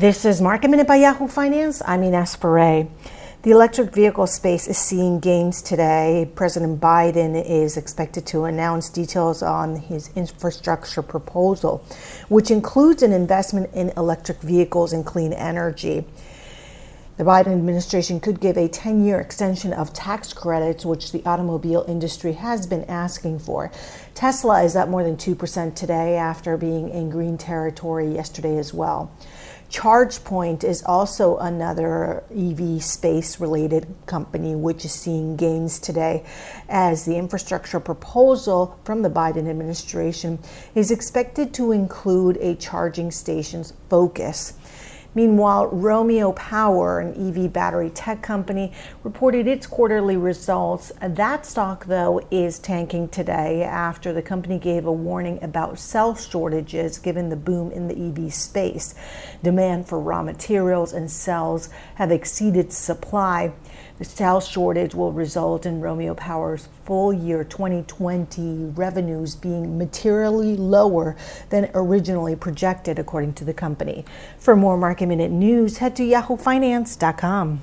This is Market Minute by Yahoo Finance. I'm Ines Ferre. The electric vehicle space is seeing gains today. President Biden is expected to announce details on his infrastructure proposal, which includes an investment in electric vehicles and clean energy. The Biden administration could give a 10 year extension of tax credits, which the automobile industry has been asking for. Tesla is up more than 2% today after being in green territory yesterday as well. ChargePoint is also another EV space related company which is seeing gains today as the infrastructure proposal from the Biden administration is expected to include a charging stations focus. Meanwhile, Romeo Power, an EV battery tech company, reported its quarterly results. That stock, though, is tanking today after the company gave a warning about cell shortages given the boom in the EV space. Demand for raw materials and cells have exceeded supply. The cell shortage will result in Romeo Power's full year 2020 revenues being materially lower than originally projected, according to the company. For more market minute news, head to yahoofinance.com.